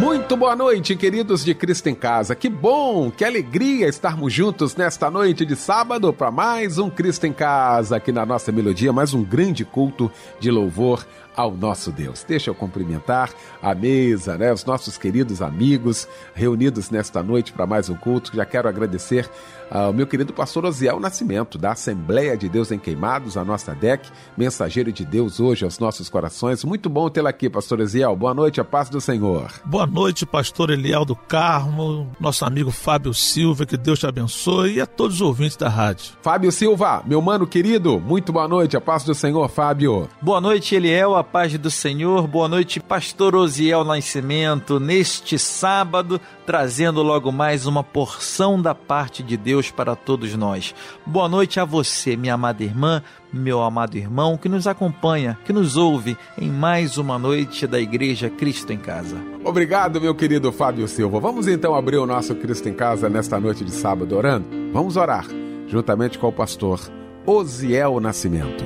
Muito boa noite, queridos de Cristo em Casa. Que bom, que alegria estarmos juntos nesta noite de sábado para mais um Cristo em Casa aqui na nossa melodia, mais um grande culto de louvor ao nosso Deus. Deixa eu cumprimentar a mesa, né, os nossos queridos amigos reunidos nesta noite para mais um culto. Já quero agradecer ao meu querido pastor Osiel Nascimento, da Assembleia de Deus em Queimados, a nossa DEC, mensageiro de Deus hoje aos nossos corações. Muito bom tê-la aqui, pastor Osiel. Boa noite, a paz do Senhor. Boa noite, pastor Eliel do Carmo, nosso amigo Fábio Silva, que Deus te abençoe e a todos os ouvintes da rádio. Fábio Silva, meu mano querido, muito boa noite, a paz do Senhor, Fábio. Boa noite, Eliel, a paz do Senhor. Boa noite, pastor Osiel Nascimento, neste sábado, trazendo logo mais uma porção da parte de Deus para todos nós. Boa noite a você, minha amada irmã, meu amado irmão, que nos acompanha, que nos ouve em mais uma noite da Igreja Cristo em Casa. Obrigado, meu querido Fábio Silva. Vamos então abrir o nosso Cristo em Casa nesta noite de sábado orando? Vamos orar, juntamente com o pastor Osiel Nascimento.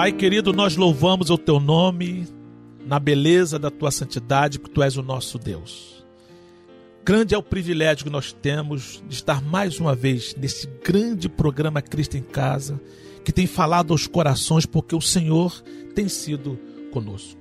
Pai querido, nós louvamos o teu nome na beleza da tua santidade, porque tu és o nosso Deus. Grande é o privilégio que nós temos de estar mais uma vez nesse grande programa Cristo em Casa, que tem falado aos corações, porque o Senhor tem sido conosco.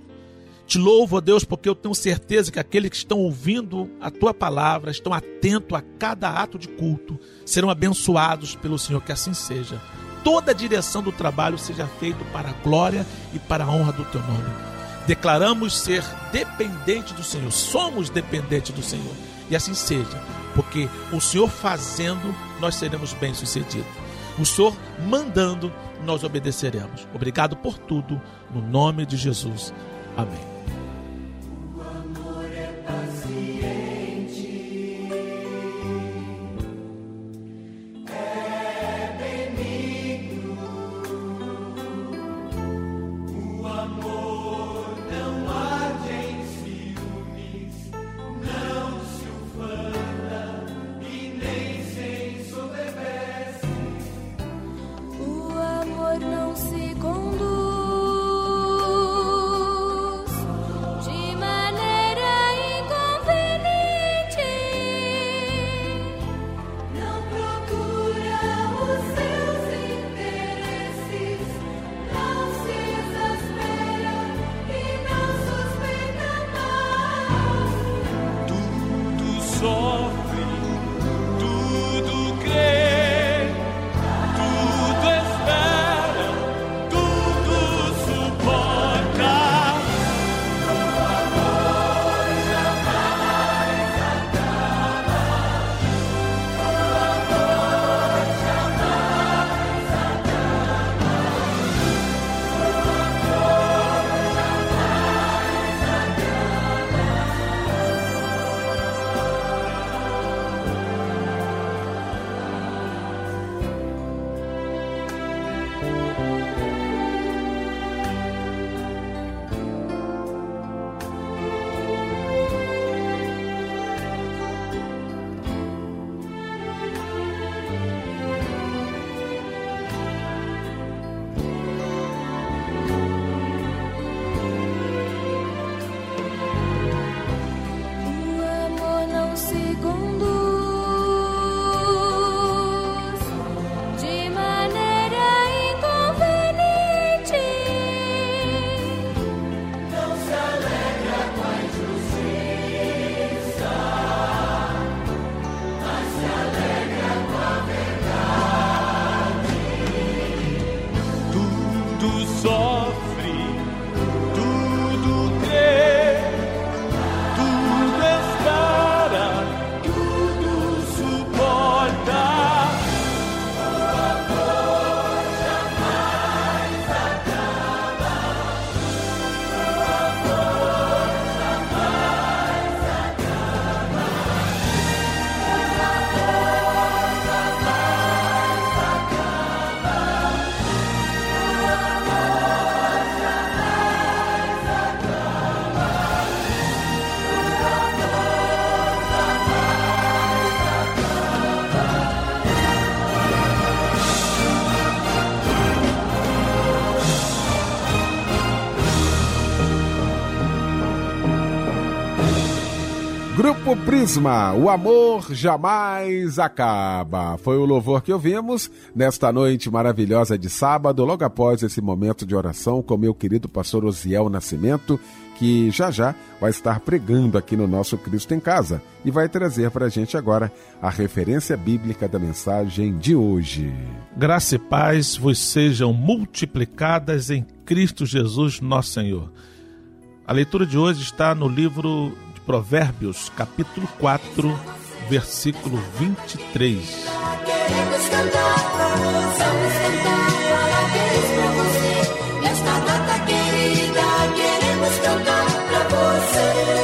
Te louvo, ó Deus, porque eu tenho certeza que aqueles que estão ouvindo a tua palavra, estão atentos a cada ato de culto, serão abençoados pelo Senhor, que assim seja. Toda a direção do trabalho seja feito para a glória e para a honra do teu nome declaramos ser dependente do Senhor, somos dependentes do Senhor. E assim seja, porque o Senhor fazendo, nós seremos bem-sucedidos. O Senhor mandando, nós obedeceremos. Obrigado por tudo, no nome de Jesus. Amém. Grupo Prisma, o amor jamais acaba. Foi o louvor que ouvimos nesta noite maravilhosa de sábado, logo após esse momento de oração com meu querido pastor Osiel Nascimento, que já já vai estar pregando aqui no nosso Cristo em Casa e vai trazer para a gente agora a referência bíblica da mensagem de hoje. Graça e paz vos sejam multiplicadas em Cristo Jesus, nosso Senhor. A leitura de hoje está no livro Provérbios, capítulo 4, versículo 23. Queremos cantar, vamos cantar, parabéns pra você. Nesta data querida, queremos cantar pra você.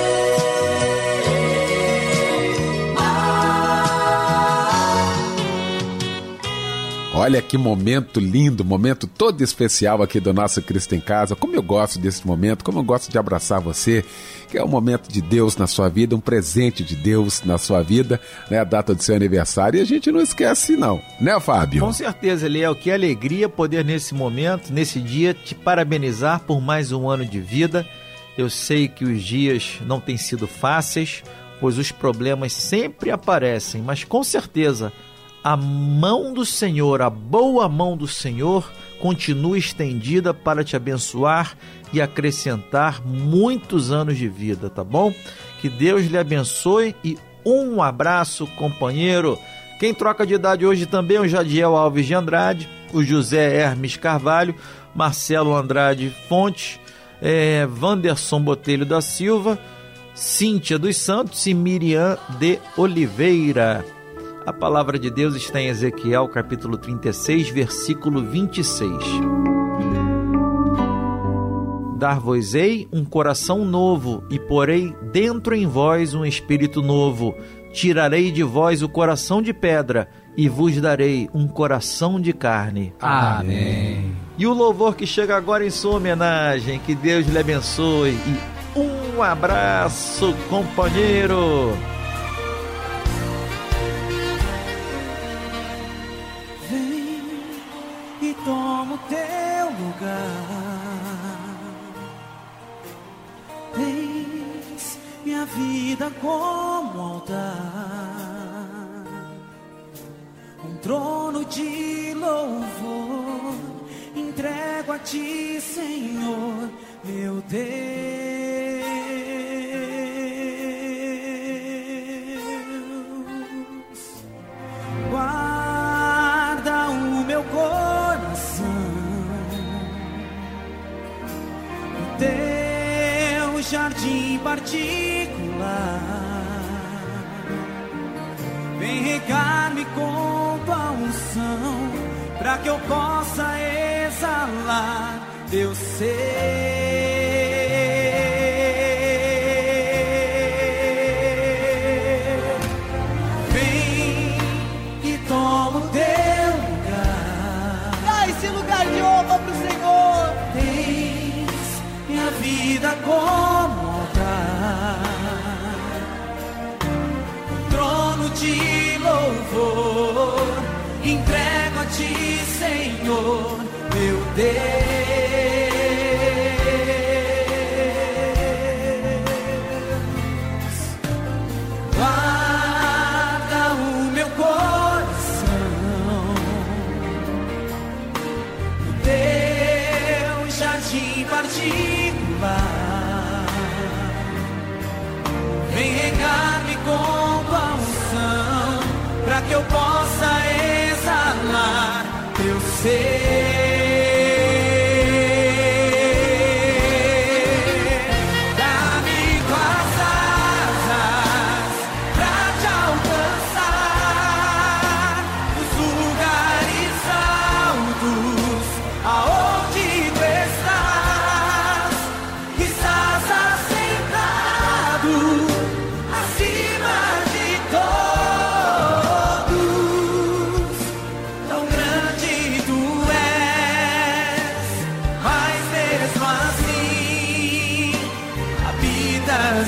Olha que momento lindo, momento todo especial aqui do nosso Cristo em Casa. Como eu gosto desse momento, como eu gosto de abraçar você, que é um momento de Deus na sua vida, um presente de Deus na sua vida, né? A data do seu aniversário. E a gente não esquece, não, né, Fábio? Com certeza, Eliel. Que alegria poder nesse momento, nesse dia, te parabenizar por mais um ano de vida. Eu sei que os dias não têm sido fáceis, pois os problemas sempre aparecem, mas com certeza a mão do Senhor, a boa mão do Senhor, continua estendida para te abençoar e acrescentar muitos anos de vida, tá bom? Que Deus lhe abençoe e um abraço, companheiro. Quem troca de idade hoje também é o Jadiel Alves de Andrade, o José Hermes Carvalho, Marcelo Andrade Fontes, é, Vanderson Botelho da Silva, Cíntia dos Santos e Miriam de Oliveira. A palavra de Deus está em Ezequiel capítulo 36, versículo 26. Dar-vos-ei um coração novo, e porei dentro em vós um espírito novo. Tirarei de vós o coração de pedra, e vos darei um coração de carne. Amém. E o louvor que chega agora em sua homenagem, que Deus lhe abençoe. E um abraço, companheiro. Vida como altar, um trono de louvor. Entrego a ti, Senhor, meu Deus. Guarda o meu coração, teu jardim partido Vem regar-me com tua unção, para que eu possa exalar teu ser. Senhor, meu Deus. Guarda o meu coração, o teu jardim particular, vem regar-me com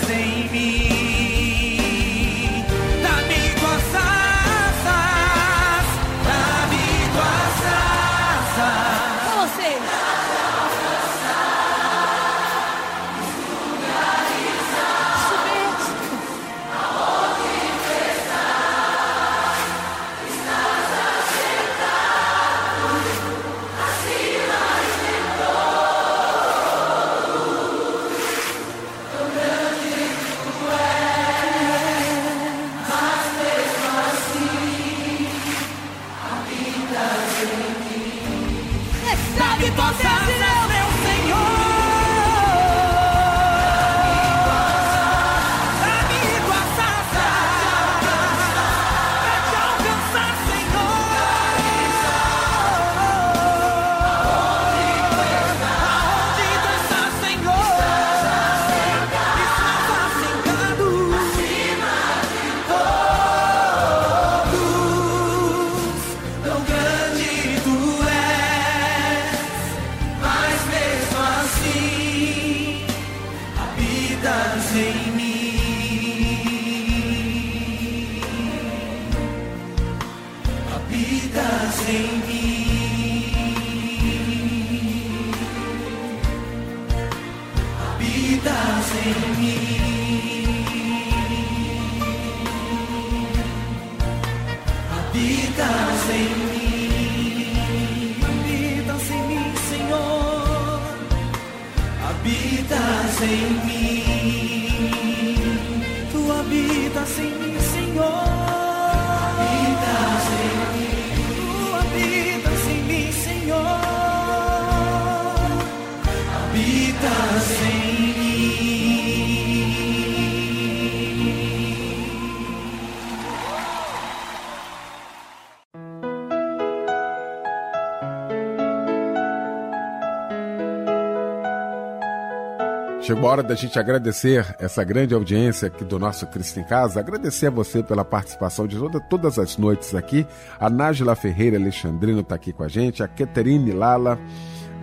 See. Habitas em mim, tu habitas em mim, Senhor. Habitas em mim, tu habitas em mim, Senhor. Habitas em mim. Chegou a hora da gente agradecer essa grande audiência aqui do nosso Cristo em Casa. Agradecer a você pela participação de toda, todas as noites aqui. A Nájila Ferreira Alexandrino está aqui com a gente, a Keterine Lala,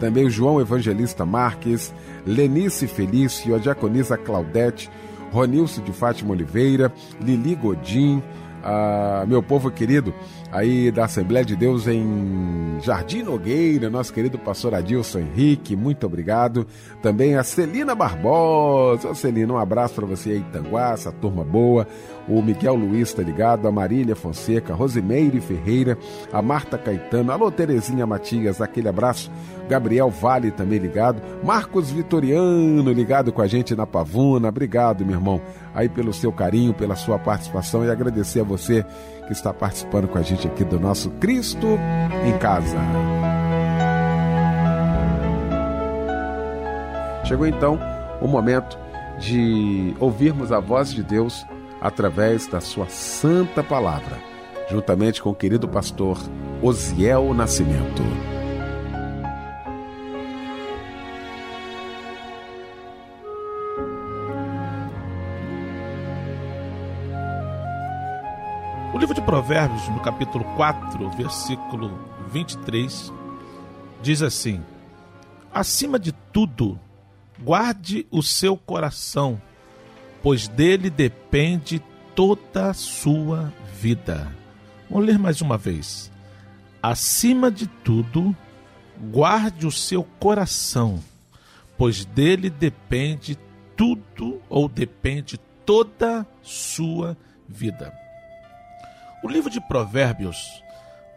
também o João Evangelista Marques, Lenice Felício, a Diaconisa Claudete, Ronilson de Fátima Oliveira, Lili Godin, ah, meu povo querido, aí da Assembleia de Deus em Jardim Nogueira, nosso querido pastor Adilson Henrique, muito obrigado. Também a Celina Barbosa, Ô, Celina, um abraço para você aí, Itanguá, essa turma boa. O Miguel Luiz tá ligado, a Marília Fonseca, Rosimeire Ferreira, a Marta Caetano, alô Terezinha Matias, aquele abraço. Gabriel Vale também ligado, Marcos Vitoriano ligado com a gente na Pavuna, obrigado, meu irmão, aí pelo seu carinho, pela sua participação e agradecer a você que está participando com a gente aqui do nosso Cristo em Casa. Chegou então o momento de ouvirmos a voz de Deus através da sua santa palavra, juntamente com o querido pastor Osiel Nascimento. O livro de Provérbios, no capítulo 4, versículo 23, diz assim: Acima de tudo, guarde o seu coração, pois dele depende toda a sua vida. Vamos ler mais uma vez. Acima de tudo, guarde o seu coração, pois dele depende tudo ou depende toda sua vida. O livro de Provérbios,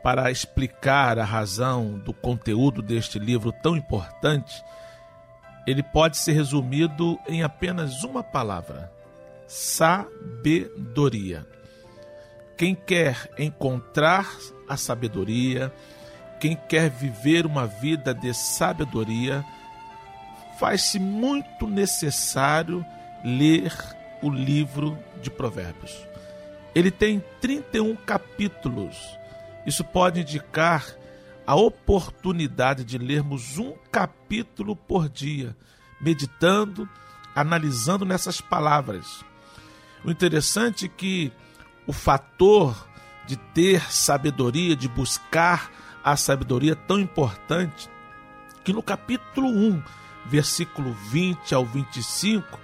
para explicar a razão do conteúdo deste livro tão importante, ele pode ser resumido em apenas uma palavra: sabedoria. Quem quer encontrar a sabedoria, quem quer viver uma vida de sabedoria, faz-se muito necessário ler o livro de Provérbios. Ele tem 31 capítulos. Isso pode indicar a oportunidade de lermos um capítulo por dia, meditando, analisando nessas palavras. O interessante é que o fator de ter sabedoria, de buscar a sabedoria é tão importante que no capítulo 1, versículo 20 ao 25,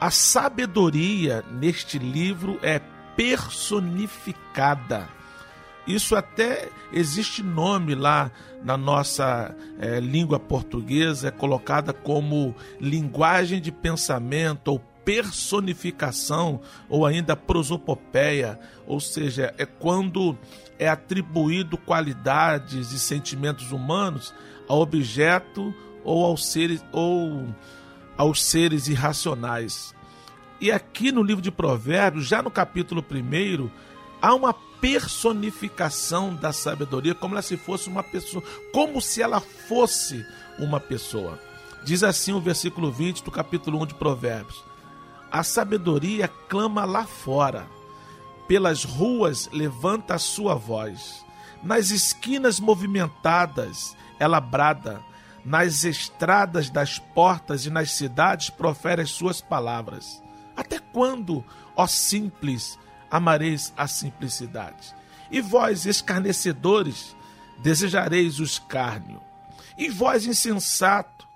a sabedoria neste livro é personificada. Isso até existe nome lá na nossa é, língua portuguesa, é colocada como linguagem de pensamento ou personificação ou ainda prosopopeia, ou seja, é quando é atribuído qualidades e sentimentos humanos ao objeto ou aos seres ou aos seres irracionais. E aqui no livro de Provérbios, já no capítulo 1, há uma personificação da sabedoria como se fosse uma pessoa, como se ela fosse uma pessoa. Diz assim o versículo 20 do capítulo 1 de Provérbios: A sabedoria clama lá fora, pelas ruas levanta a sua voz, nas esquinas movimentadas ela brada, nas estradas das portas e nas cidades profere as suas palavras. Até quando, ó simples, amareis a simplicidade? E vós, escarnecedores, desejareis o escárnio. E vós, insensato,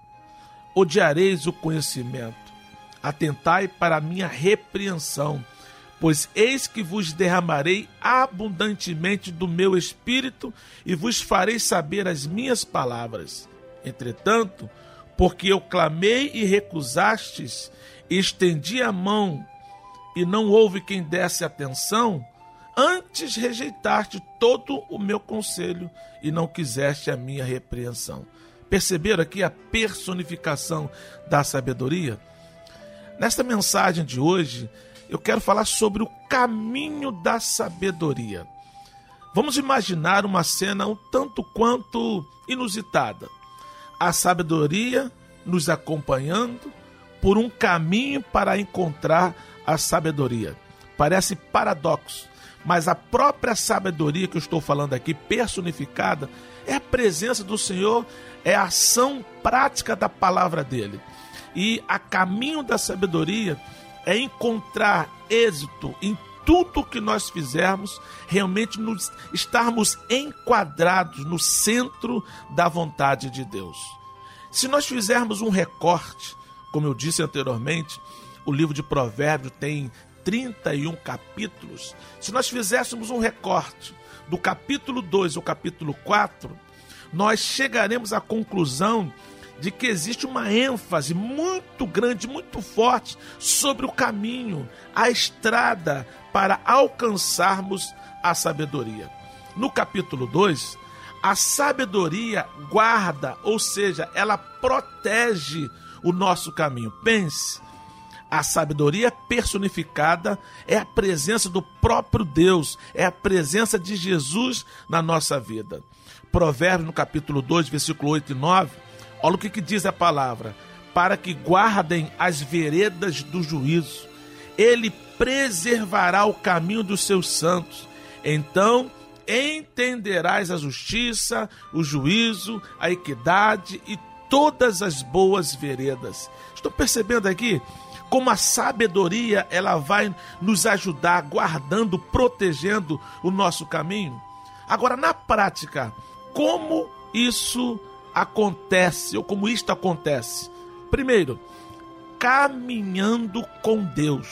odiareis o conhecimento. Atentai para a minha repreensão, pois eis que vos derramarei abundantemente do meu espírito e vos farei saber as minhas palavras. Entretanto, porque eu clamei e recusastes, estendi a mão e não houve quem desse atenção, antes rejeitaste todo o meu conselho e não quiseste a minha repreensão. Perceberam aqui a personificação da sabedoria? Nesta mensagem de hoje, eu quero falar sobre o caminho da sabedoria. Vamos imaginar uma cena um tanto quanto inusitada. A sabedoria nos acompanhando por um caminho para encontrar a sabedoria. Parece paradoxo, mas a própria sabedoria que eu estou falando aqui, personificada, é a presença do Senhor, é a ação prática da palavra dele. E a caminho da sabedoria é encontrar êxito em tudo que nós fizermos, realmente nos estarmos enquadrados no centro da vontade de Deus. Se nós fizermos um recorte, como eu disse anteriormente, o livro de Provérbios tem 31 capítulos. Se nós fizéssemos um recorte do capítulo 2 ao capítulo 4, nós chegaremos à conclusão de que existe uma ênfase muito grande, muito forte sobre o caminho, a estrada para alcançarmos a sabedoria. No capítulo 2, a sabedoria guarda, ou seja, ela protege o nosso caminho. Pense, a sabedoria personificada é a presença do próprio Deus, é a presença de Jesus na nossa vida. Provérbios, no capítulo 2, versículo 8 e 9, olha o que, que diz a palavra: para que guardem as veredas do juízo, ele preservará o caminho dos seus santos. Então entenderás a justiça, o juízo, a equidade e todas as boas veredas. Estou percebendo aqui como a sabedoria ela vai nos ajudar guardando, protegendo o nosso caminho. Agora na prática, como isso acontece ou como isto acontece? Primeiro, caminhando com Deus.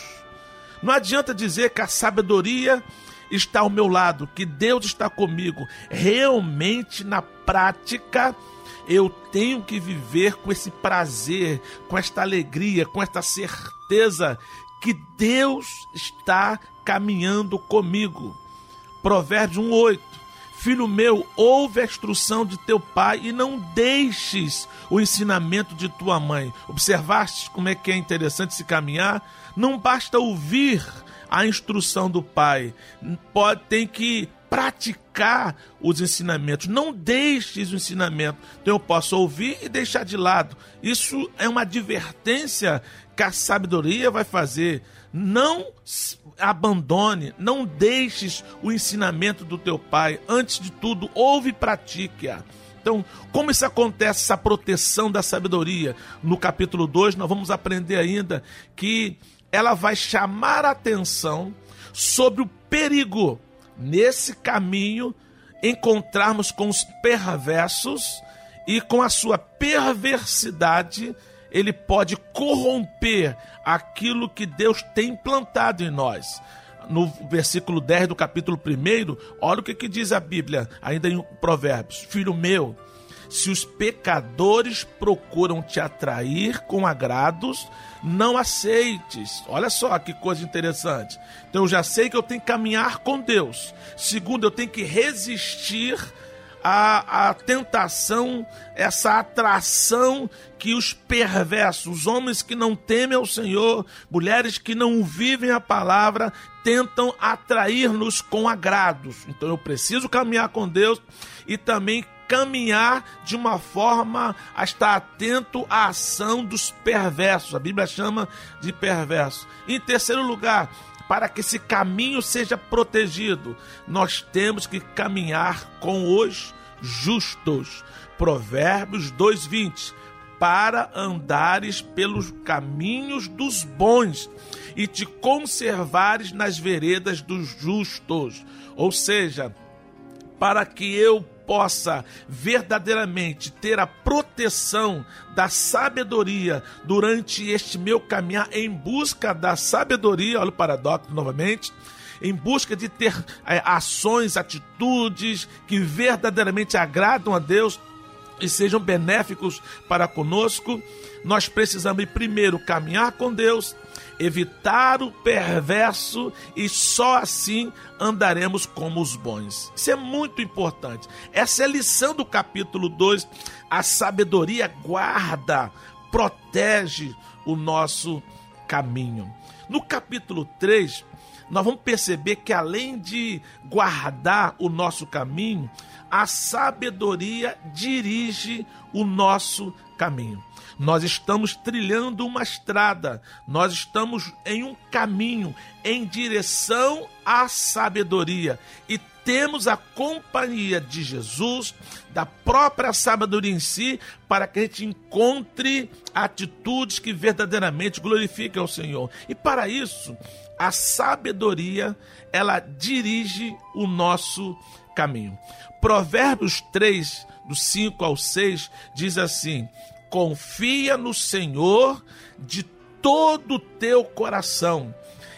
Não adianta dizer que a sabedoria está ao meu lado, que Deus está comigo. Realmente, na prática, eu tenho que viver com esse prazer, com esta alegria, com esta certeza que Deus está caminhando comigo. Provérbios 1:8. Filho meu, ouve a instrução de teu pai e não deixes o ensinamento de tua mãe. Observaste como é que é interessante se caminhar? Não basta ouvir a instrução do pai, pode tem que praticar os ensinamentos. Não deixes o ensinamento. Então eu posso ouvir e deixar de lado. Isso é uma advertência que a sabedoria vai fazer. Não abandone, não deixes o ensinamento do teu pai. Antes de tudo, ouve e pratique-a. Então, como isso acontece, essa proteção da sabedoria? No capítulo 2, nós vamos aprender ainda que ela vai chamar a atenção sobre o perigo nesse caminho, encontrarmos com os perversos e com a sua perversidade, ele pode corromper aquilo que Deus tem plantado em nós. No versículo 10 do capítulo 1, olha o que, que diz a Bíblia, ainda em Provérbios: Filho meu, se os pecadores procuram te atrair com agrados, não aceites. Olha só que coisa interessante. Então eu já sei que eu tenho que caminhar com Deus. Segundo, eu tenho que resistir à, à tentação, essa atração que os perversos, os homens que não temem ao Senhor, mulheres que não vivem a palavra, tentam atrair-nos com agrados. Então eu preciso caminhar com Deus e também caminhar de uma forma a estar atento à ação dos perversos. A Bíblia chama de perverso. Em terceiro lugar, para que esse caminho seja protegido, nós temos que caminhar com os justos. Provérbios 2:20 para andares pelos caminhos dos bons e te conservares nas veredas dos justos. Ou seja, para que eu possa verdadeiramente ter a proteção da sabedoria durante este meu caminhar em busca da sabedoria, olha o paradoxo novamente, em busca de ter é, ações, atitudes que verdadeiramente agradam a Deus e sejam benéficos para conosco, nós precisamos primeiro caminhar com Deus, evitar o perverso e só assim andaremos como os bons. Isso é muito importante. Essa é a lição do capítulo 2. A sabedoria guarda, protege o nosso caminho. No capítulo 3, nós vamos perceber que além de guardar o nosso caminho, a sabedoria dirige o nosso caminho. Nós estamos trilhando uma estrada, nós estamos em um caminho em direção à sabedoria e temos a companhia de Jesus, da própria sabedoria em si, para que a gente encontre atitudes que verdadeiramente glorifiquem ao Senhor. E para isso, a sabedoria, ela dirige o nosso caminho. Provérbios 3, do 5 ao 6, diz assim: Confia no Senhor de todo o teu coração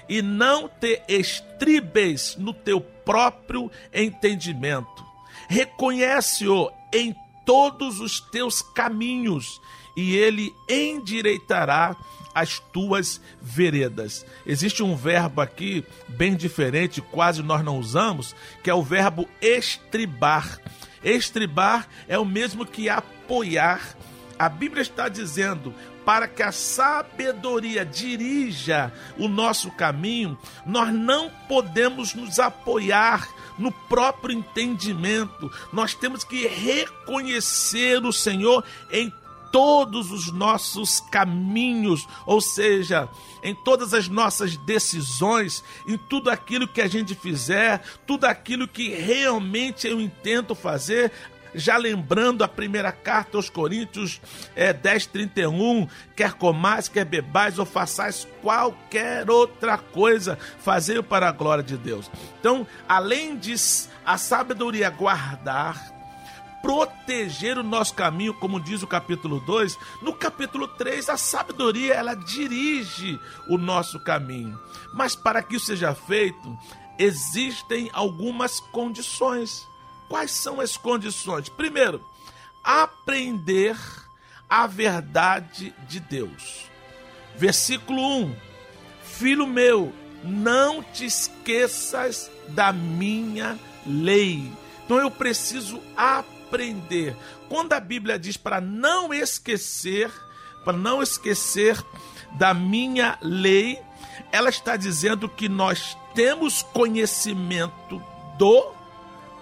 e não te estribes no teu próprio entendimento. Reconhece-o em todos os teus caminhos e ele endireitará as tuas veredas. Existe um verbo aqui bem diferente, quase nós não usamos, que é o verbo estribar. Estribar é o mesmo que apoiar. A Bíblia está dizendo: para que a sabedoria dirija o nosso caminho, nós não podemos nos apoiar no próprio entendimento, nós temos que reconhecer o Senhor em todos os nossos caminhos, ou seja, em todas as nossas decisões, em tudo aquilo que a gente fizer, tudo aquilo que realmente eu intento fazer, já lembrando a primeira carta aos Coríntios é, 10, 31, quer comais, quer bebais ou façais qualquer outra coisa, fazei para a glória de Deus. Então, além de a sabedoria guardar, proteger o nosso caminho, como diz o capítulo 2, no capítulo 3 a sabedoria ela dirige o nosso caminho. Mas para que isso seja feito, existem algumas condições. Quais são as condições? Primeiro, aprender a verdade de Deus. Versículo 1: Filho meu, não te esqueças da minha lei. Então eu preciso aprender aprender. Quando a Bíblia diz para não esquecer, para não esquecer da minha lei, ela está dizendo que nós temos conhecimento do,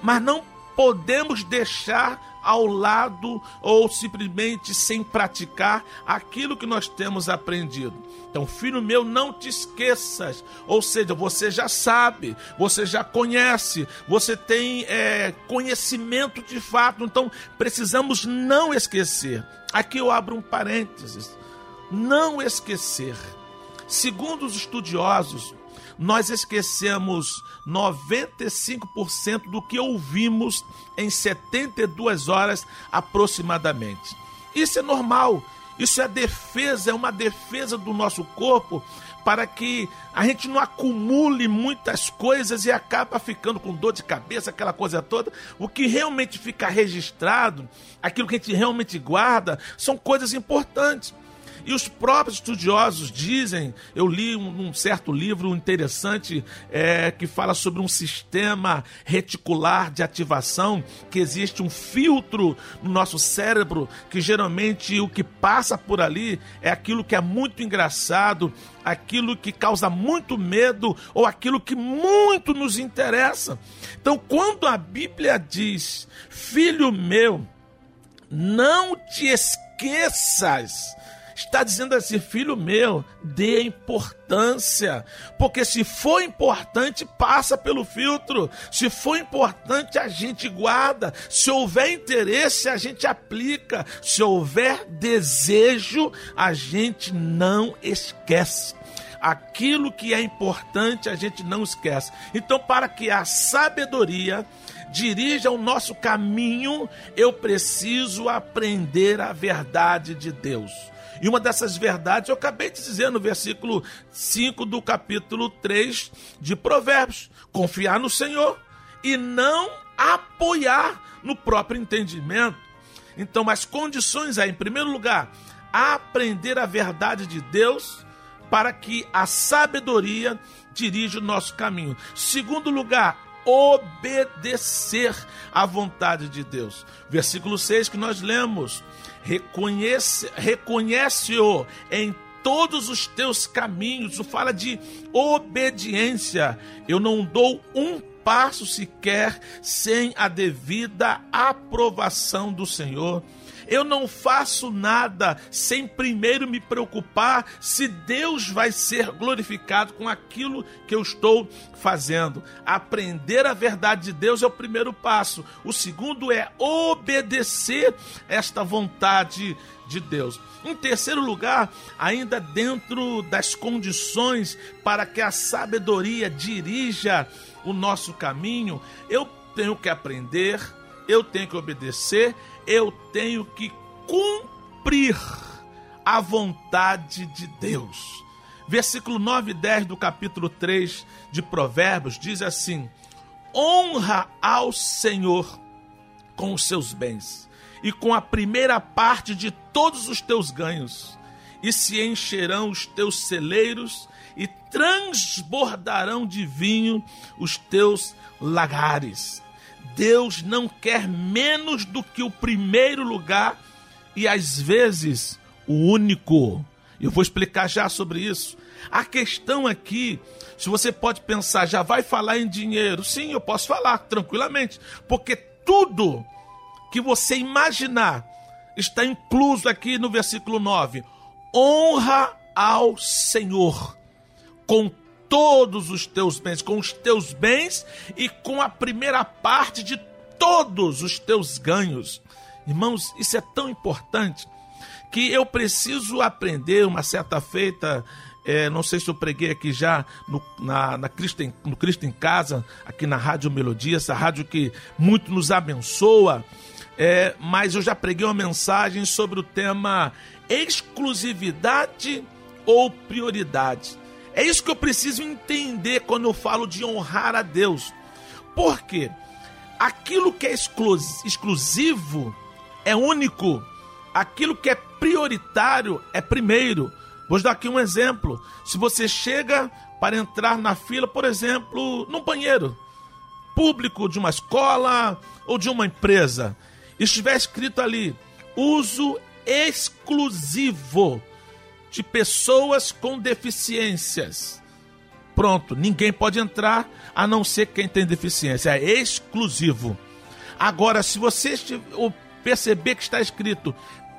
mas não podemos deixar ao lado ou simplesmente sem praticar aquilo que nós temos aprendido. Então, filho meu, não te esqueças. Ou seja, você já sabe, você já conhece, você tem é, conhecimento de fato. Então, precisamos não esquecer. Aqui eu abro um parênteses. Não esquecer. Segundo os estudiosos, nós esquecemos 95% do que ouvimos em 72 horas aproximadamente. Isso é normal. Isso é defesa, é uma defesa do nosso corpo para que a gente não acumule muitas coisas e acaba ficando com dor de cabeça, aquela coisa toda. O que realmente fica registrado, aquilo que a gente realmente guarda, são coisas importantes. E os próprios estudiosos dizem, eu li um, um certo livro interessante é, que fala sobre um sistema reticular de ativação, que existe um filtro no nosso cérebro, que geralmente o que passa por ali é aquilo que é muito engraçado, aquilo que causa muito medo ou aquilo que muito nos interessa. Então, quando a Bíblia diz, filho meu, não te esqueças está dizendo assim: filho meu, dê importância, porque se for importante, passa pelo filtro, se for importante, a gente guarda, se houver interesse, a gente aplica, se houver desejo, a gente não esquece aquilo que é importante a gente não esquece. Então, para que a sabedoria dirija o nosso caminho, eu preciso aprender a verdade de Deus. E uma dessas verdades eu acabei de dizer no versículo 5 do capítulo 3 de Provérbios: confiar no Senhor e não apoiar no próprio entendimento. Então, as condições é, em primeiro lugar, aprender a verdade de Deus para que a sabedoria dirija o nosso caminho. Segundo lugar, obedecer à vontade de Deus. Versículo 6 que nós lemos: reconhece, reconhece-o em todos os teus caminhos. Isso fala de obediência. Eu não dou um passo sequer sem a devida aprovação do Senhor. Eu não faço nada sem primeiro me preocupar se Deus vai ser glorificado com aquilo que eu estou fazendo. Aprender a verdade de Deus é o primeiro passo. O segundo é obedecer esta vontade de Deus. Em terceiro lugar, ainda dentro das condições para que a sabedoria dirija o nosso caminho, eu tenho que aprender, eu tenho que obedecer eu tenho que cumprir a vontade de Deus. Versículo 9 e 10 do capítulo 3 de Provérbios diz assim: Honra ao Senhor com os seus bens e com a primeira parte de todos os teus ganhos, e se encherão os teus celeiros e transbordarão de vinho os teus lagares. Deus não quer menos do que o primeiro lugar e às vezes o único. Eu vou explicar já sobre isso. A questão aqui, se você pode pensar, já vai falar em dinheiro? Sim, eu posso falar tranquilamente, porque tudo que você imaginar está incluso aqui no versículo 9. Honra ao Senhor com todos os teus bens, com os teus bens e com a primeira parte de todos os teus ganhos. Irmãos, isso é tão importante que eu preciso aprender. Uma certa feita, é, não sei se eu preguei aqui já no, na, na Cristo, em, no Cristo em Casa, aqui na Rádio Melodia, essa rádio que muito nos abençoa. É, mas eu já preguei uma mensagem sobre o tema exclusividade ou prioridade. É isso que eu preciso entender quando eu falo de honrar a Deus. Porque aquilo que é exclusivo é único, aquilo que é prioritário é primeiro. Vou dar aqui um exemplo. Se você chega para entrar na fila, por exemplo, num banheiro público de uma escola ou de uma empresa, e estiver escrito ali uso exclusivo de pessoas com deficiências. Pronto, ninguém pode entrar a não ser quem tem deficiência, é exclusivo. Agora, se você perceber que está escrito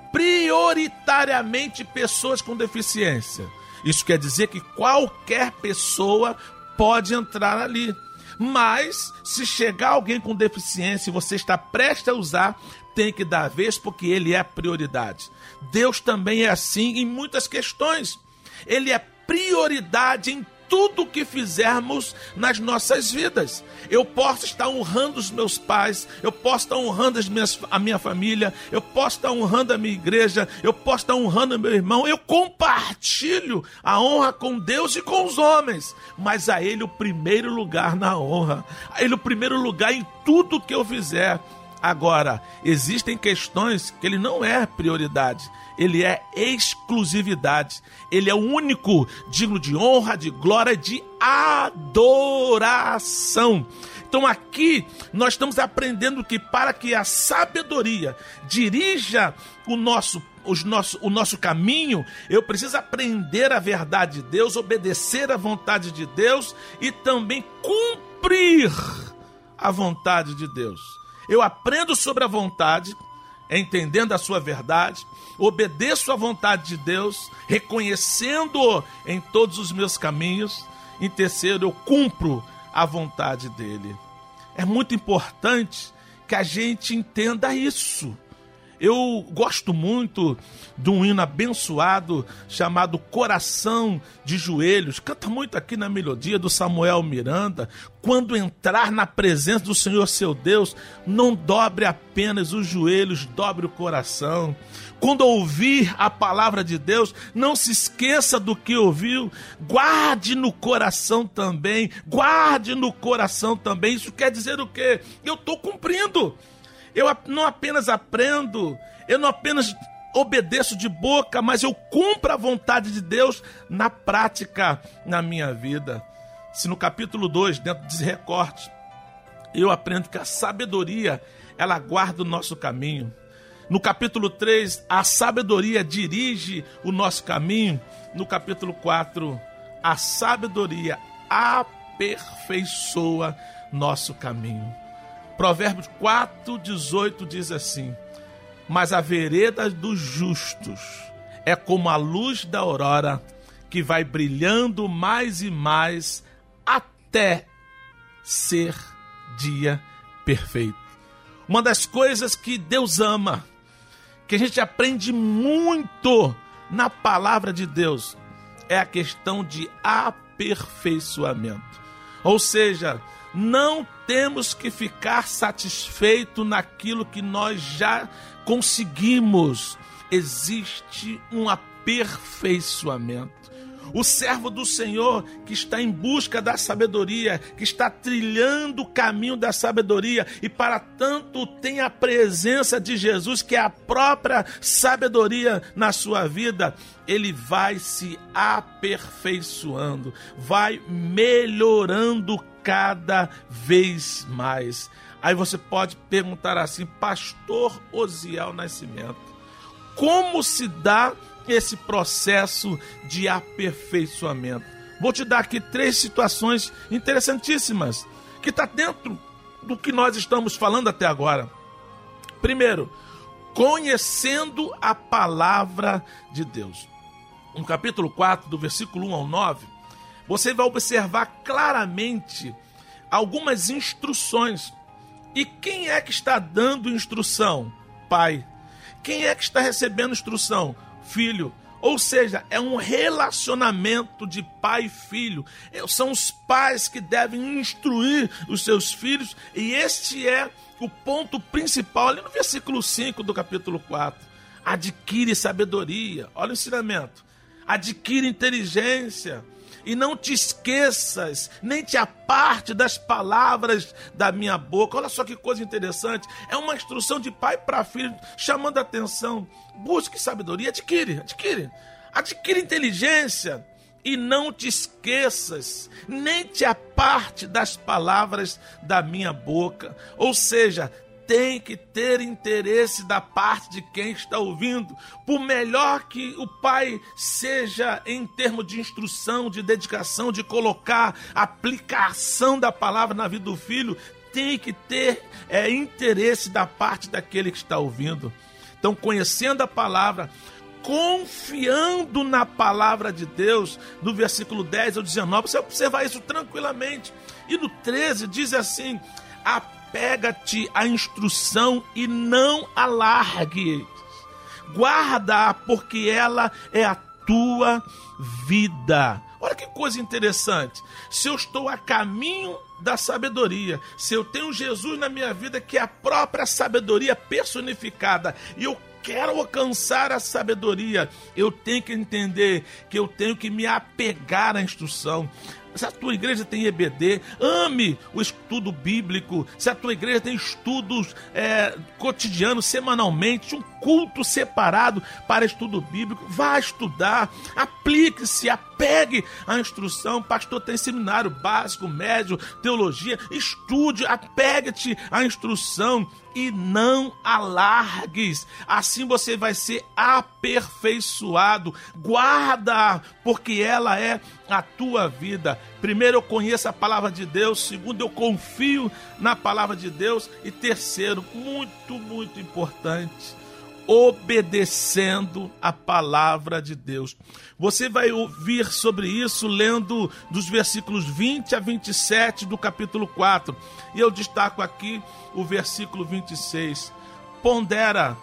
prioritariamente pessoas com deficiência, isso quer dizer que qualquer pessoa pode entrar ali. Mas, se chegar alguém com deficiência e você está prestes a usar, tem que dar a vez porque ele é prioridade. Deus também é assim em muitas questões. Ele é prioridade em tudo que fizermos nas nossas vidas. Eu posso estar honrando os meus pais, eu posso estar honrando as minhas, a minha família, eu posso estar honrando a minha igreja, eu posso estar honrando meu irmão. Eu compartilho a honra com Deus e com os homens, mas a Ele o primeiro lugar na honra, a Ele o primeiro lugar em tudo que eu fizer. Agora, existem questões que ele não é prioridade, ele é exclusividade. Ele é o único digno de honra, de glória, de adoração. Então aqui nós estamos aprendendo que para que a sabedoria dirija o nosso, os nosso, o nosso caminho, eu preciso aprender a verdade de Deus, obedecer à vontade de Deus e também cumprir a vontade de Deus. Eu aprendo sobre a vontade, entendendo a sua verdade, obedeço à vontade de Deus, reconhecendo-o em todos os meus caminhos. Em terceiro, eu cumpro a vontade dele. É muito importante que a gente entenda isso. Eu gosto muito de um hino abençoado chamado Coração de Joelhos. Canta muito aqui na melodia do Samuel Miranda. Quando entrar na presença do Senhor seu Deus, não dobre apenas os joelhos, dobre o coração. Quando ouvir a palavra de Deus, não se esqueça do que ouviu, guarde no coração também, guarde no coração também. Isso quer dizer o quê? Eu estou cumprindo. Eu não apenas aprendo, eu não apenas obedeço de boca, mas eu cumpro a vontade de Deus na prática na minha vida. Se no capítulo 2, dentro desse recorte, eu aprendo que a sabedoria, ela guarda o nosso caminho. No capítulo 3, a sabedoria dirige o nosso caminho. No capítulo 4, a sabedoria aperfeiçoa nosso caminho. Provérbios 4, 18 diz assim: Mas a vereda dos justos é como a luz da aurora, que vai brilhando mais e mais até ser dia perfeito. Uma das coisas que Deus ama, que a gente aprende muito na palavra de Deus, é a questão de aperfeiçoamento. Ou seja, não temos que ficar satisfeito naquilo que nós já conseguimos. Existe um aperfeiçoamento. O servo do Senhor que está em busca da sabedoria, que está trilhando o caminho da sabedoria e para tanto tem a presença de Jesus, que é a própria sabedoria na sua vida, ele vai se aperfeiçoando, vai melhorando cada vez mais. Aí você pode perguntar assim, Pastor Osiel Nascimento, como se dá esse processo de aperfeiçoamento? Vou te dar aqui três situações interessantíssimas que está dentro do que nós estamos falando até agora. Primeiro, conhecendo a palavra de Deus. No capítulo 4, do versículo 1 ao 9, você vai observar claramente algumas instruções. E quem é que está dando instrução? Pai. Quem é que está recebendo instrução? Filho. Ou seja, é um relacionamento de pai e filho. É, são os pais que devem instruir os seus filhos, e este é o ponto principal ali no versículo 5 do capítulo 4. Adquire sabedoria. Olha o ensinamento. Adquire inteligência e não te esqueças, nem te aparte das palavras da minha boca. Olha só que coisa interessante. É uma instrução de pai para filho, chamando a atenção. Busque sabedoria, adquire, adquire. Adquire inteligência e não te esqueças, nem te aparte das palavras da minha boca. Ou seja, tem que ter interesse da parte de quem está ouvindo. Por melhor que o pai seja em termos de instrução, de dedicação, de colocar aplicação da palavra na vida do filho, tem que ter é, interesse da parte daquele que está ouvindo. Então, conhecendo a palavra, confiando na palavra de Deus, no versículo 10 ao 19, você vai observar isso tranquilamente. E no 13 diz assim: a apega-te à instrução e não a. Guarda-a, porque ela é a tua vida. Olha que coisa interessante. Se eu estou a caminho da sabedoria, se eu tenho Jesus na minha vida, que é a própria sabedoria personificada, e eu quero alcançar a sabedoria, eu tenho que entender que eu tenho que me apegar à instrução. Se a tua igreja tem EBD, ame o estudo bíblico. Se a tua igreja tem estudos é, cotidianos, semanalmente, um culto separado para estudo bíblico, vá estudar, aplique-se, aplique Apegue a instrução. Pastor, tem seminário básico, médio, teologia. Estude, apegue-te à instrução e não alargues. Assim você vai ser aperfeiçoado. Guarda, porque ela é a tua vida. Primeiro, eu conheço a palavra de Deus. Segundo, eu confio na palavra de Deus. E terceiro, muito, muito importante, obedecendo a palavra de Deus. Você vai ouvir sobre isso lendo dos versículos 20 a 27 do capítulo 4. E eu destaco aqui o versículo 26. Pondera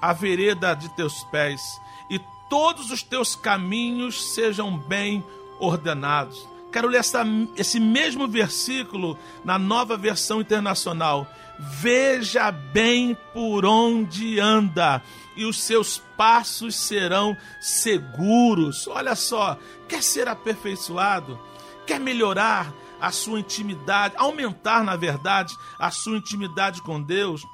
a vereda de teus pés, e todos os teus caminhos sejam bem ordenados. Quero ler essa, esse mesmo versículo na nova versão internacional. Veja bem por onde anda, e os seus passos serão seguros. Olha só, quer ser aperfeiçoado? Quer melhorar a sua intimidade, aumentar, na verdade, a sua intimidade com Deus?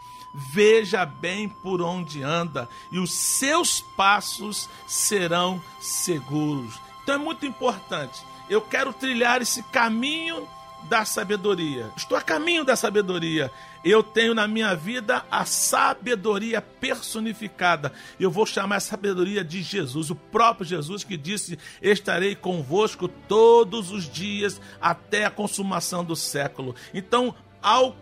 Veja bem por onde anda, e os seus passos serão seguros. Então é muito importante eu quero trilhar esse caminho da sabedoria. Estou a caminho da sabedoria. Eu tenho na minha vida a sabedoria personificada. Eu vou chamar a sabedoria de Jesus, o próprio Jesus que disse: Estarei convosco todos os dias até a consumação do século. Então, ao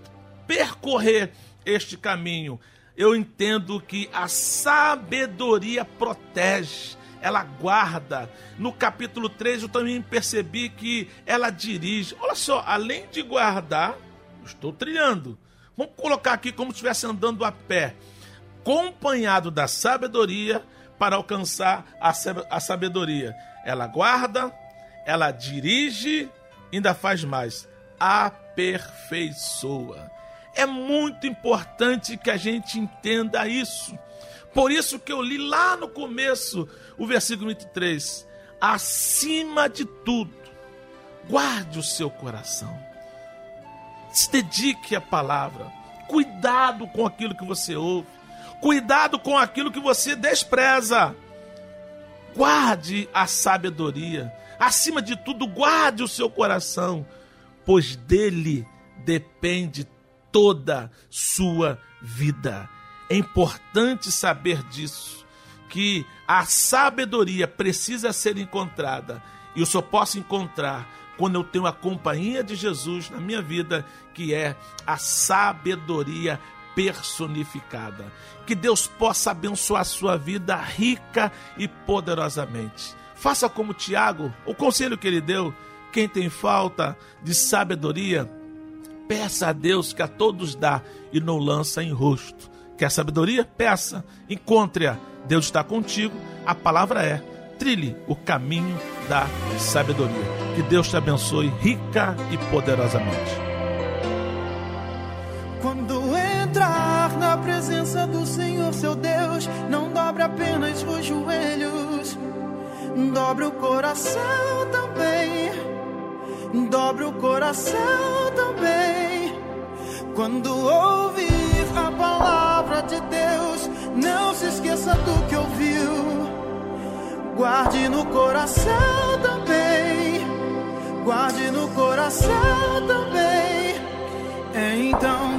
percorrer este caminho, eu entendo que a sabedoria protege ela guarda. No capítulo 3 eu também percebi que ela dirige. Olha só, além de guardar, estou trilhando. Vamos colocar aqui como se estivesse andando a pé, acompanhado da sabedoria para alcançar a sabedoria. Ela guarda, ela dirige, ainda faz mais, aperfeiçoa. É muito importante que a gente entenda isso. Por isso que eu li lá no começo o versículo 23. Acima de tudo, guarde o seu coração. Se dedique à palavra. Cuidado com aquilo que você ouve. Cuidado com aquilo que você despreza. Guarde a sabedoria. Acima de tudo, guarde o seu coração, pois dele depende toda sua vida. É importante saber disso, que a sabedoria precisa ser encontrada e eu só posso encontrar quando eu tenho a companhia de Jesus na minha vida, que é a sabedoria personificada. Que Deus possa abençoar a sua vida rica e poderosamente. Faça como Tiago, o conselho que ele deu: quem tem falta de sabedoria, peça a Deus que a todos dá e não lança em rosto. Quer sabedoria? Peça, encontre-a. Deus está contigo. A palavra é: trilhe o caminho da sabedoria. Que Deus te abençoe rica e poderosamente. Quando entrar na presença do Senhor, seu Deus, não dobre apenas os joelhos, dobre o coração também. Dobre o coração também. Quando ouvir a palavra de Deus, não se esqueça do que ouviu. Guarde no coração também. Guarde no coração também. Então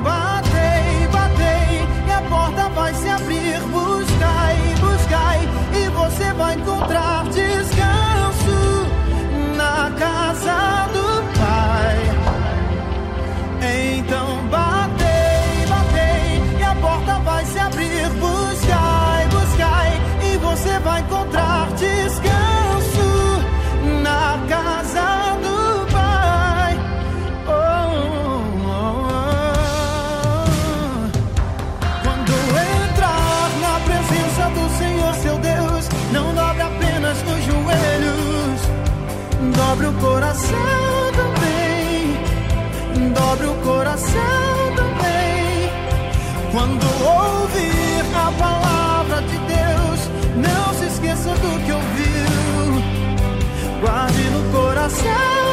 no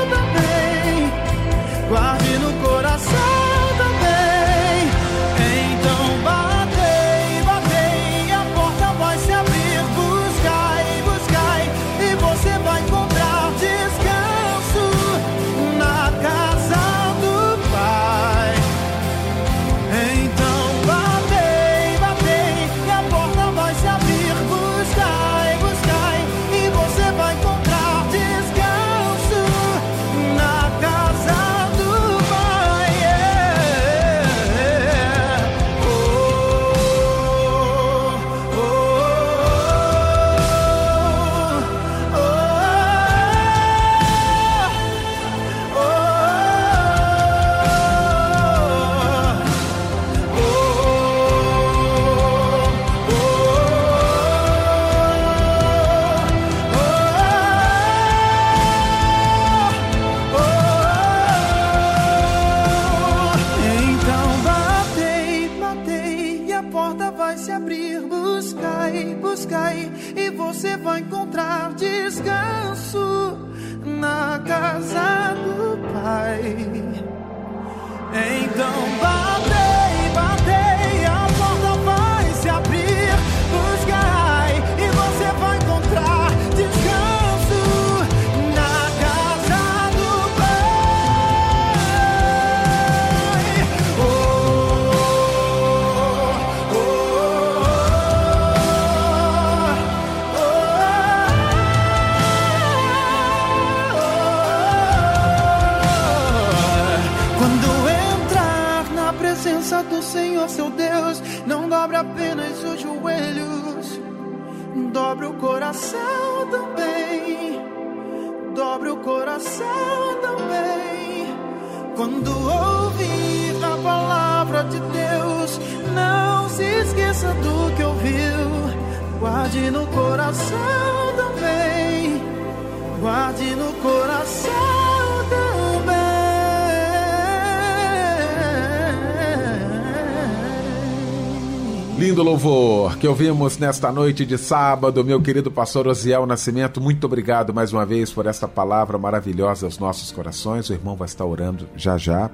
ouvimos nesta noite de sábado, meu querido pastor Osiel Nascimento, muito obrigado mais uma vez por esta palavra maravilhosa aos nossos corações. O irmão vai estar orando já já,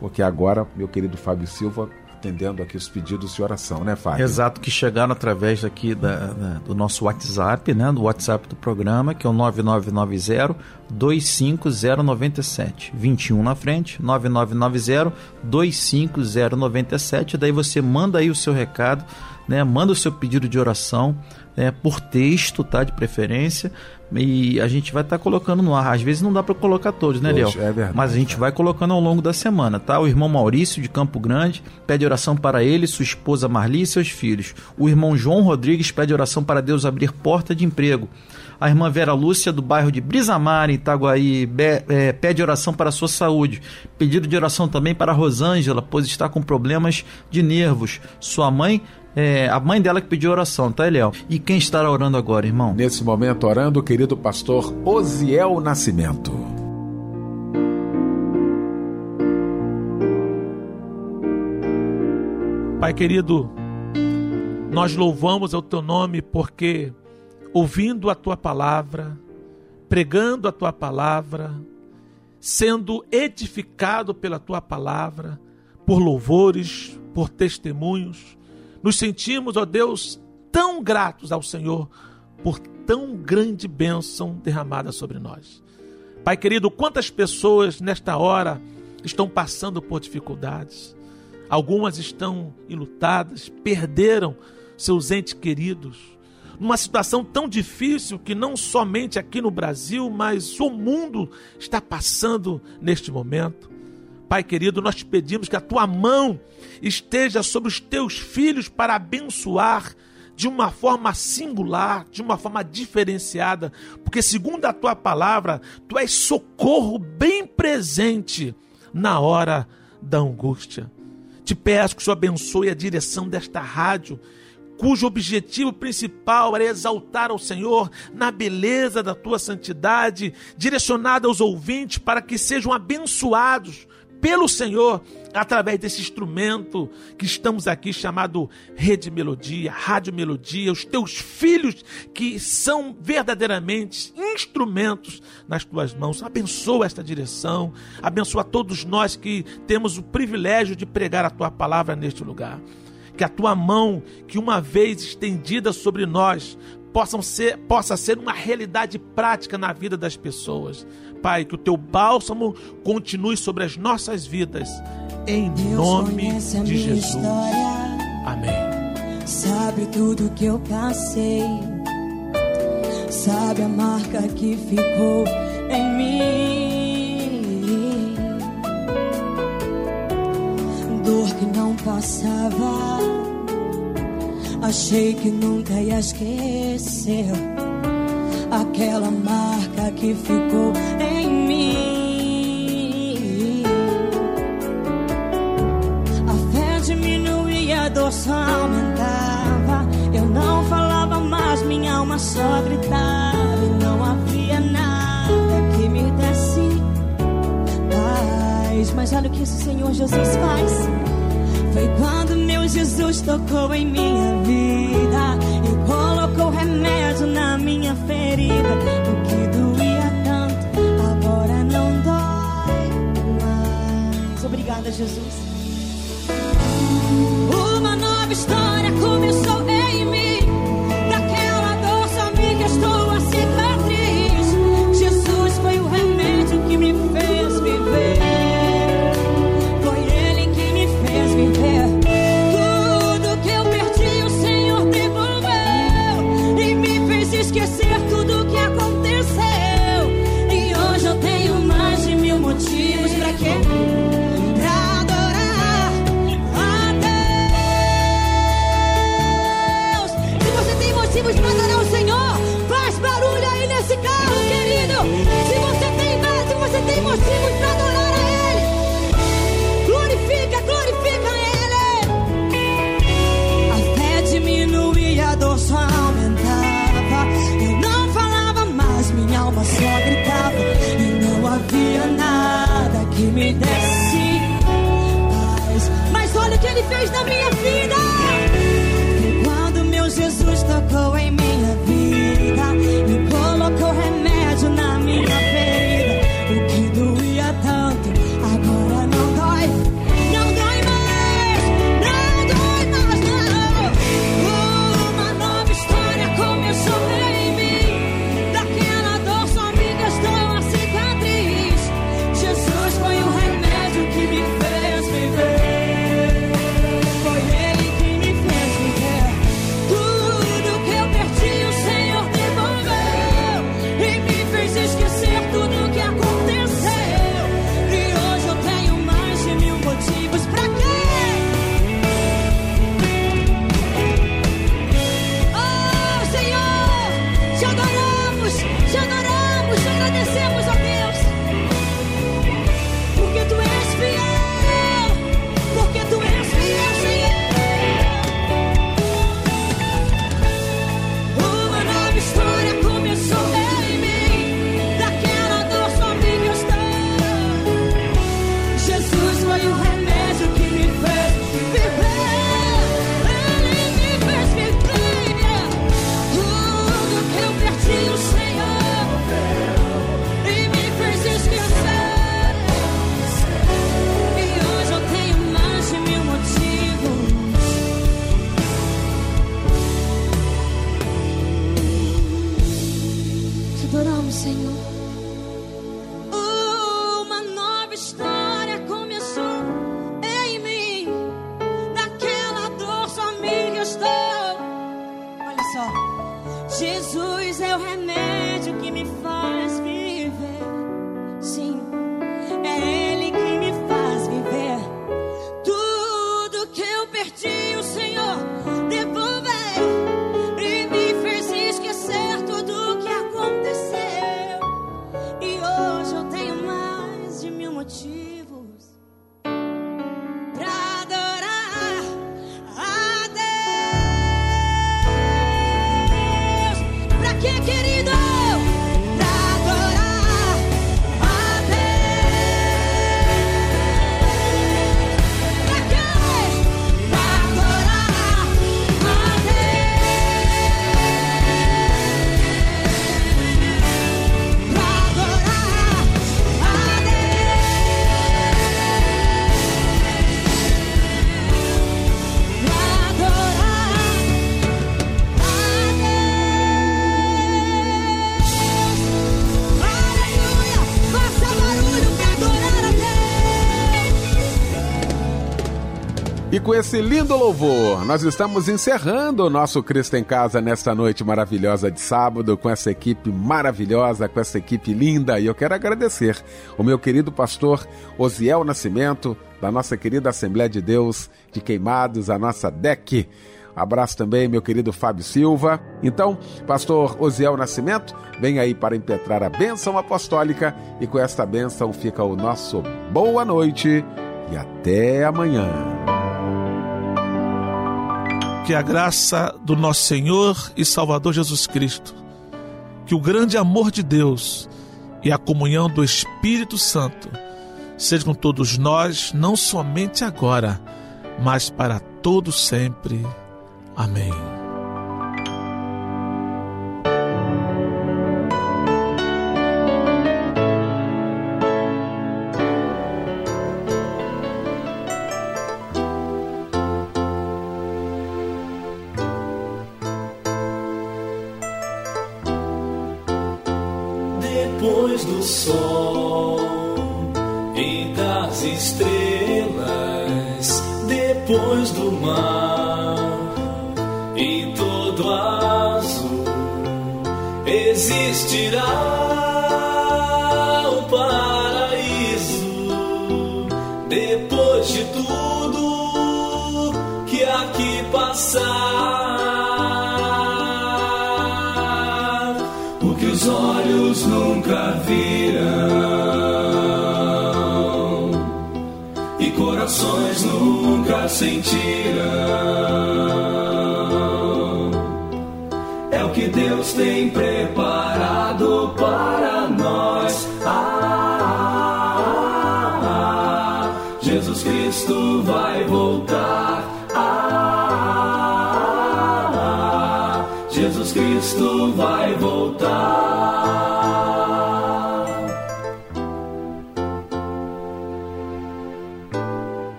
porque agora, meu querido Fábio Silva, atendendo aqui os pedidos de oração, né, Fábio? Exato, que chegaram através aqui da, da, do nosso WhatsApp, né, do WhatsApp do programa, que é o 9990 25097. 21 na frente, 9990 25097. Daí você manda aí o seu recado, né, manda o seu pedido de oração né, por texto, tá? De preferência. E a gente vai estar tá colocando no ar. Às vezes não dá para colocar todos, né, Léo? É verdade, Mas a gente vai colocando ao longo da semana, tá? O irmão Maurício de Campo Grande pede oração para ele, sua esposa Marli e seus filhos. O irmão João Rodrigues pede oração para Deus abrir porta de emprego. A irmã Vera Lúcia, do bairro de Brisamar, em Itaguaí, be, é, pede oração para a sua saúde. Pedido de oração também para a Rosângela, pois está com problemas de nervos. Sua mãe é, a mãe dela que pediu oração, tá, Eliel? E quem estará orando agora, irmão? Nesse momento, orando, o querido pastor Osiel Nascimento. Pai querido, nós louvamos o teu nome porque, ouvindo a tua palavra, pregando a tua palavra, sendo edificado pela tua palavra, por louvores, por testemunhos, nos sentimos, ó Deus, tão gratos ao Senhor por tão grande bênção derramada sobre nós. Pai querido, quantas pessoas nesta hora estão passando por dificuldades? Algumas estão enlutadas, perderam seus entes queridos, numa situação tão difícil que não somente aqui no Brasil, mas o mundo está passando neste momento. Pai querido, nós te pedimos que a tua mão esteja sobre os teus filhos para abençoar de uma forma singular, de uma forma diferenciada, porque segundo a tua palavra, tu és socorro bem presente na hora da angústia. Te peço que o Senhor abençoe a direção desta rádio, cujo objetivo principal era exaltar ao Senhor na beleza da tua santidade, direcionada aos ouvintes para que sejam abençoados pelo Senhor através desse instrumento que estamos aqui chamado Rede Melodia, Rádio Melodia, os teus filhos que são verdadeiramente instrumentos nas tuas mãos. Abençoa esta direção, abençoa todos nós que temos o privilégio de pregar a tua palavra neste lugar. Que a tua mão, que uma vez estendida sobre nós, possam ser, possa ser uma realidade prática na vida das pessoas. Pai, que o teu bálsamo continue sobre as nossas vidas, em Deus nome de Jesus. História, Amém. Sabe tudo que eu passei, sabe a marca que ficou em mim, dor que não passava. Achei que nunca ia esquecer aquela marca que ficou em mim. A fé diminuía, a dor só aumentava. Eu não falava mais, minha alma só gritava. E não havia nada Mas olha o que o Senhor Jesus faz. Foi quando meu Jesus tocou em minha vida e colocou remédio na minha ferida. O que doía tanto, agora não dói mais. Obrigada, Jesus. Uma nova história começou em mim. Com esse lindo louvor, nós estamos encerrando o nosso Cristo em Casa nesta noite maravilhosa de sábado, com essa equipe maravilhosa, com essa equipe linda. E eu quero agradecer o meu querido pastor Osiel Nascimento, da nossa querida Assembleia de Deus de Queimados, a nossa DEC. Abraço também, meu querido Fábio Silva. Então, pastor Osiel Nascimento, vem aí para impetrar a bênção apostólica e com esta bênção fica o nosso boa noite e até amanhã que a graça do nosso Senhor e Salvador Jesus Cristo, que o grande amor de Deus e a comunhão do Espírito Santo sejam com todos nós, não somente agora, mas para todos sempre. Amém.